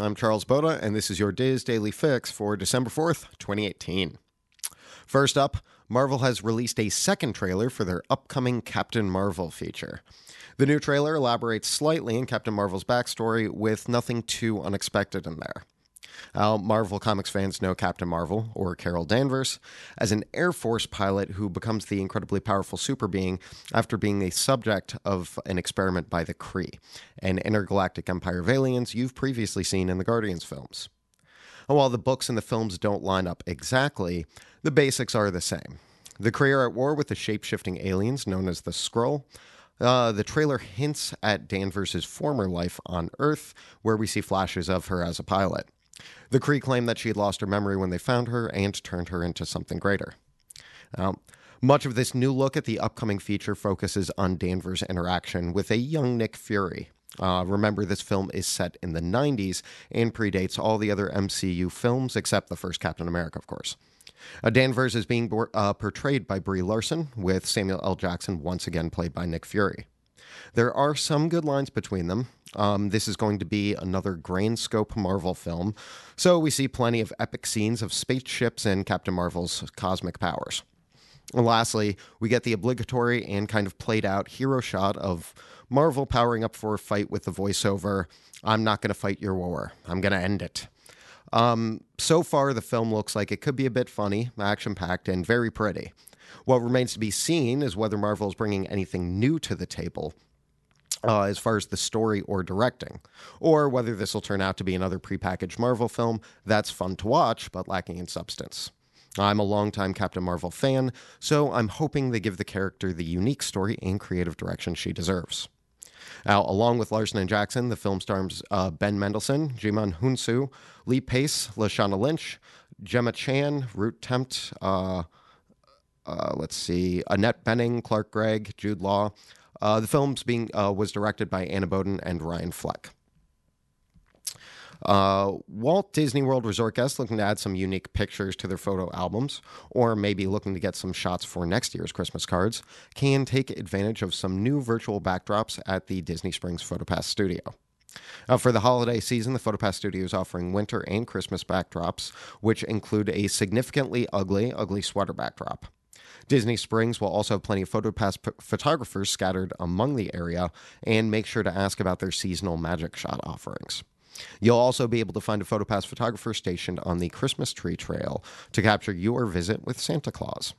I'm Charles Boda, and this is your DIS Daily Fix for December 4th, 2018. First up, Marvel has released a second trailer for their upcoming Captain Marvel feature. The new trailer elaborates slightly in Captain Marvel's backstory with nothing too unexpected in there. Uh, Marvel Comics fans know Captain Marvel, or Carol Danvers, as an Air Force pilot who becomes the incredibly powerful super being after being the subject of an experiment by the Kree, an intergalactic empire of aliens you've previously seen in the Guardians films. And while the books and the films don't line up exactly, the basics are the same. The Kree are at war with the shape shifting aliens known as the Skrull. Uh, the trailer hints at Danvers' former life on Earth, where we see flashes of her as a pilot. The Kree claim that she had lost her memory when they found her and turned her into something greater. Much of this new look at the upcoming feature focuses on Danvers' interaction with a young Nick Fury. Uh, remember, this film is set in the 90s and predates all the other MCU films except the first Captain America, of course. Uh, Danvers is being uh, portrayed by Brie Larson, with Samuel L. Jackson once again played by Nick Fury. There are some good lines between them. Um, this is going to be another grand scope Marvel film, so we see plenty of epic scenes of spaceships and Captain Marvel's cosmic powers. And lastly, we get the obligatory and kind of played out hero shot of Marvel powering up for a fight with the voiceover I'm not going to fight your war, I'm going to end it. Um, so far, the film looks like it could be a bit funny, action packed, and very pretty. What remains to be seen is whether Marvel is bringing anything new to the table uh, as far as the story or directing, or whether this will turn out to be another prepackaged Marvel film that's fun to watch but lacking in substance. I'm a longtime Captain Marvel fan, so I'm hoping they give the character the unique story and creative direction she deserves. Now, along with Larson and Jackson, the film stars uh, Ben Mendelsohn, Djimon Hounsou, Lee Pace, Lashana Lynch, Gemma Chan, Rune Temte, uh, uh, let's see, Annette Bening, Clark Gregg, Jude Law, uh, the film's being uh, was directed by Anna Boden and Ryan Fleck. Uh, Walt Disney World Resort guests looking to add some unique pictures to their photo albums, or maybe looking to get some shots for next year's Christmas cards, can take advantage of some new virtual backdrops at the Disney Springs PhotoPass Studio. Uh, for the holiday season, the PhotoPass Studio is offering winter and Christmas backdrops, which include a significantly ugly, ugly sweater backdrop. Disney Springs will also have plenty of PhotoPass p- photographers scattered among the area, and make sure to ask about their seasonal magic shot offerings. You'll also be able to find a PhotoPass photographer stationed on the Christmas tree trail to capture your visit with Santa Claus.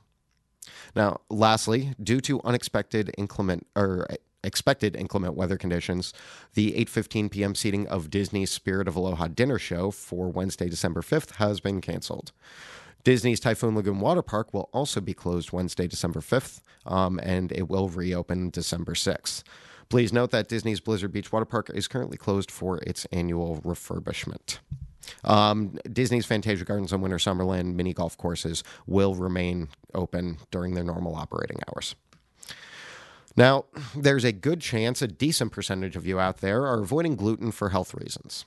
Now, lastly, due to unexpected inclement or eh, expected inclement weather conditions, the 8:15 p.m. seating of Disney's Spirit of Aloha dinner show for Wednesday, December 5th has been canceled. Disney's Typhoon Lagoon Water Park will also be closed Wednesday, December 5th, um, and it will reopen December 6th. Please note that Disney's Blizzard Beach Water Park is currently closed for its annual refurbishment. Um, Disney's Fantasia Gardens and Winter Summerland mini golf courses will remain open during their normal operating hours. Now, there's a good chance a decent percentage of you out there are avoiding gluten for health reasons.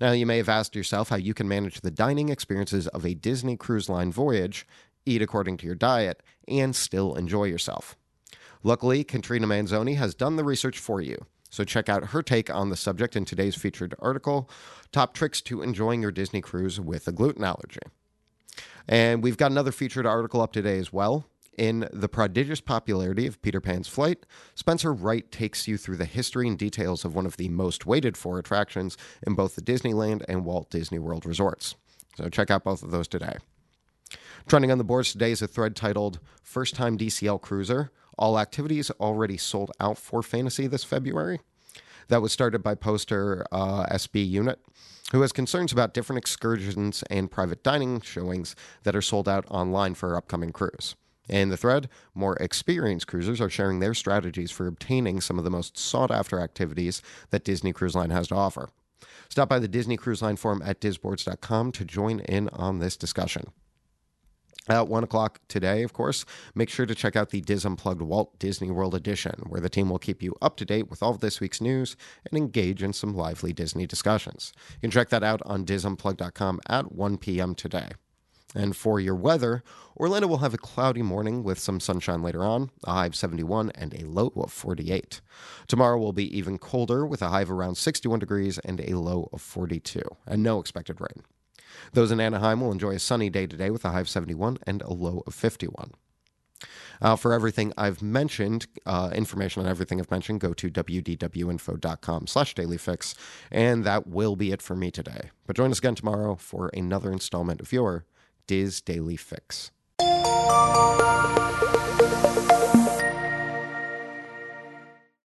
Now, you may have asked yourself how you can manage the dining experiences of a Disney Cruise Line voyage, eat according to your diet, and still enjoy yourself. Luckily, Katrina Manzoni has done the research for you. So check out her take on the subject in today's featured article Top Tricks to Enjoying Your Disney Cruise with a Gluten Allergy. And we've got another featured article up today as well. In The Prodigious Popularity of Peter Pan's Flight, Spencer Wright takes you through the history and details of one of the most waited for attractions in both the Disneyland and Walt Disney World resorts. So check out both of those today. Trending on the boards today is a thread titled First Time DCL Cruiser. All activities already sold out for Fantasy this February. That was started by poster uh, SB Unit, who has concerns about different excursions and private dining showings that are sold out online for our upcoming cruise. In the thread, more experienced cruisers are sharing their strategies for obtaining some of the most sought after activities that Disney Cruise Line has to offer. Stop by the Disney Cruise Line forum at disboards.com to join in on this discussion. At 1 o'clock today, of course, make sure to check out the DIS Unplugged Walt Disney World Edition, where the team will keep you up to date with all of this week's news and engage in some lively Disney discussions. You can check that out on DISUnplugged.com at 1 p.m. today. And for your weather, Orlando will have a cloudy morning with some sunshine later on, a high of 71 and a low of 48. Tomorrow will be even colder with a high of around 61 degrees and a low of 42, and no expected rain. Those in Anaheim will enjoy a sunny day today with a high of 71 and a low of 51. Uh, for everything I've mentioned, uh, information on everything I've mentioned, go to wdwinfo.com slash dailyfix, and that will be it for me today. But join us again tomorrow for another installment of your DIS Daily Fix.